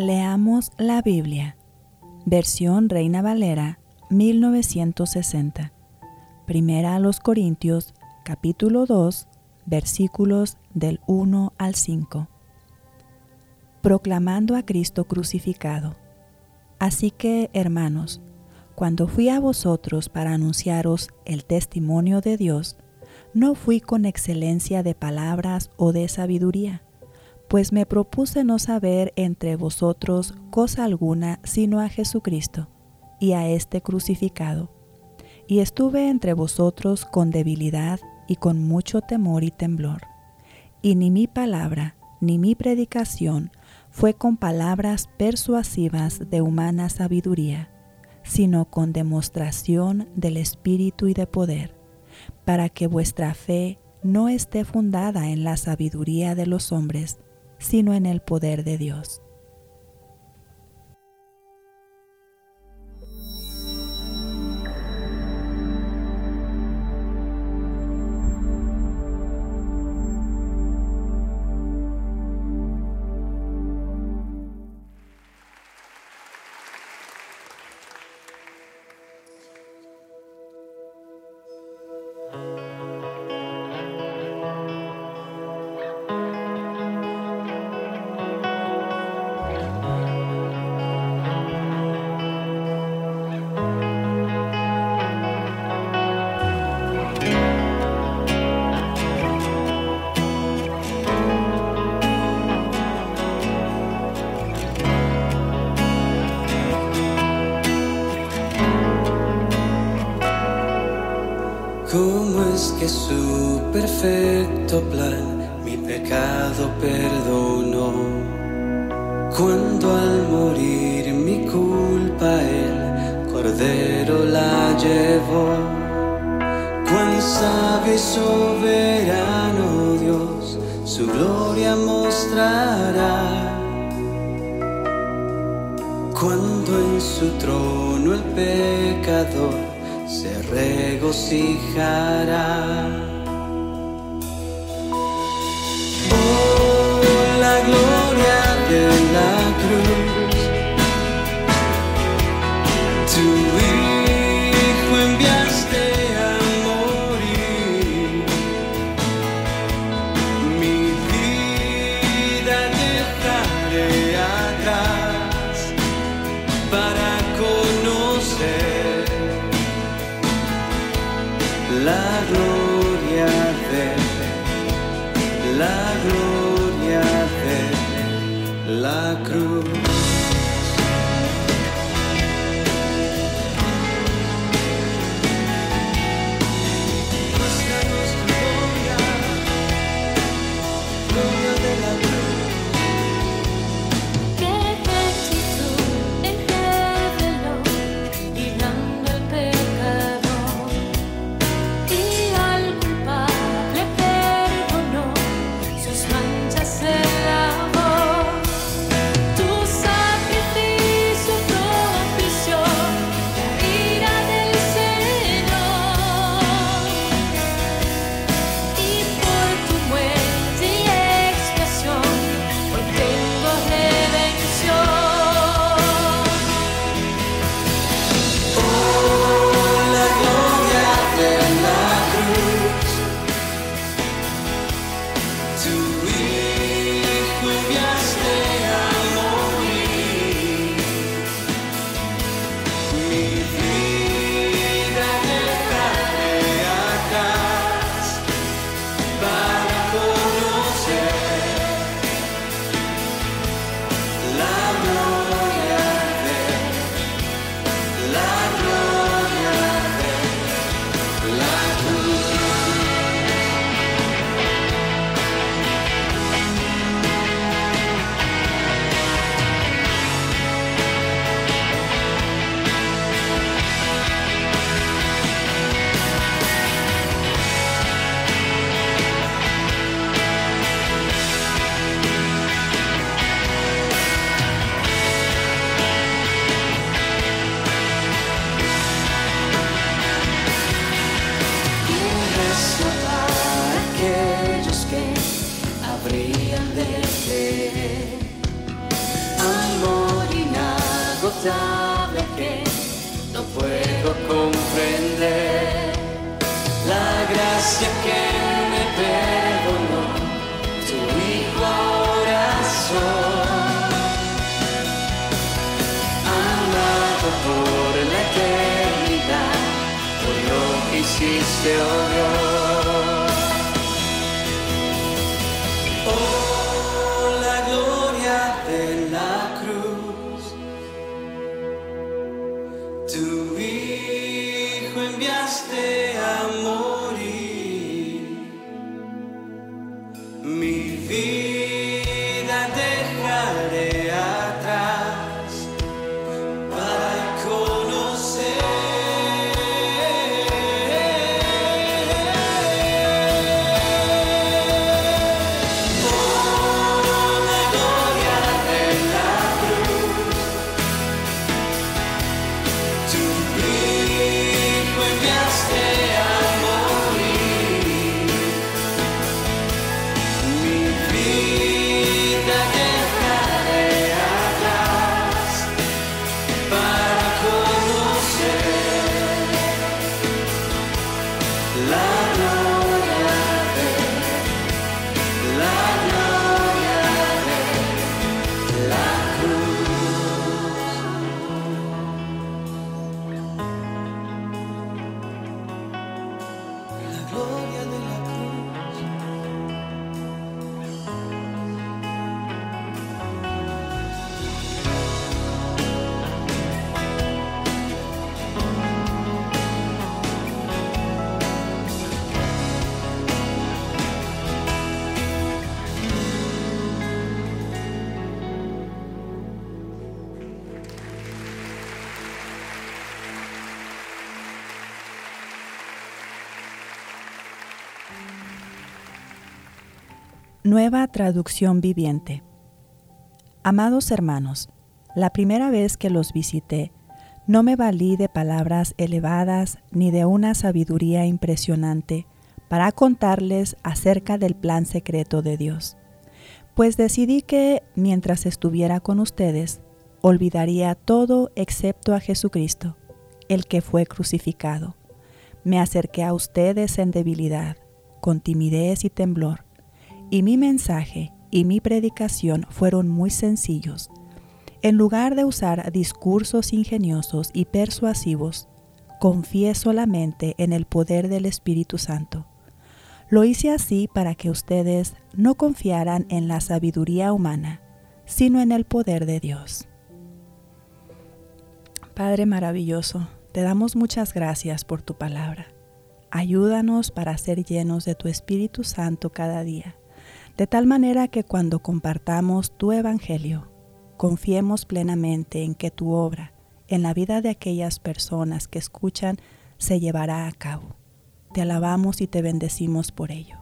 Leamos la Biblia. Versión Reina Valera 1960. Primera a los Corintios, capítulo 2, versículos del 1 al 5. Proclamando a Cristo crucificado. Así que, hermanos, cuando fui a vosotros para anunciaros el testimonio de Dios, no fui con excelencia de palabras o de sabiduría pues me propuse no saber entre vosotros cosa alguna sino a Jesucristo y a este crucificado. Y estuve entre vosotros con debilidad y con mucho temor y temblor. Y ni mi palabra ni mi predicación fue con palabras persuasivas de humana sabiduría, sino con demostración del Espíritu y de poder, para que vuestra fe no esté fundada en la sabiduría de los hombres, sino en el poder de Dios. Que su perfecto plan mi pecado perdonó. Cuando al morir mi culpa el cordero la llevó. Cuán sabio y soberano Dios su gloria mostrará. Cuando en su trono el pecador se regocijará. Oh, la gloria de la gloria de la gloria de la cruz. Los que habrían de creer. Amor inagotable que no puedo comprender. La gracia que me perdonó, tu hijo ahora. Amado por la eternidad, por lo que hiciste, oh La Nueva traducción viviente. Amados hermanos, la primera vez que los visité, no me valí de palabras elevadas ni de una sabiduría impresionante para contarles acerca del plan secreto de Dios, pues decidí que, mientras estuviera con ustedes, olvidaría todo excepto a Jesucristo, el que fue crucificado. Me acerqué a ustedes en debilidad, con timidez y temblor, y mi mensaje y mi predicación fueron muy sencillos. En lugar de usar discursos ingeniosos y persuasivos, confié solamente en el poder del Espíritu Santo. Lo hice así para que ustedes no confiaran en la sabiduría humana, sino en el poder de Dios. Padre maravilloso, te damos muchas gracias por tu palabra. Ayúdanos para ser llenos de tu Espíritu Santo cada día, de tal manera que cuando compartamos tu Evangelio, confiemos plenamente en que tu obra en la vida de aquellas personas que escuchan se llevará a cabo. Te alabamos y te bendecimos por ello.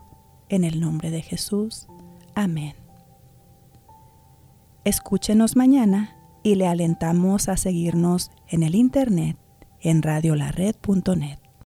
En el nombre de Jesús. Amén. Escúchenos mañana y le alentamos a seguirnos en el internet en radiolared.net.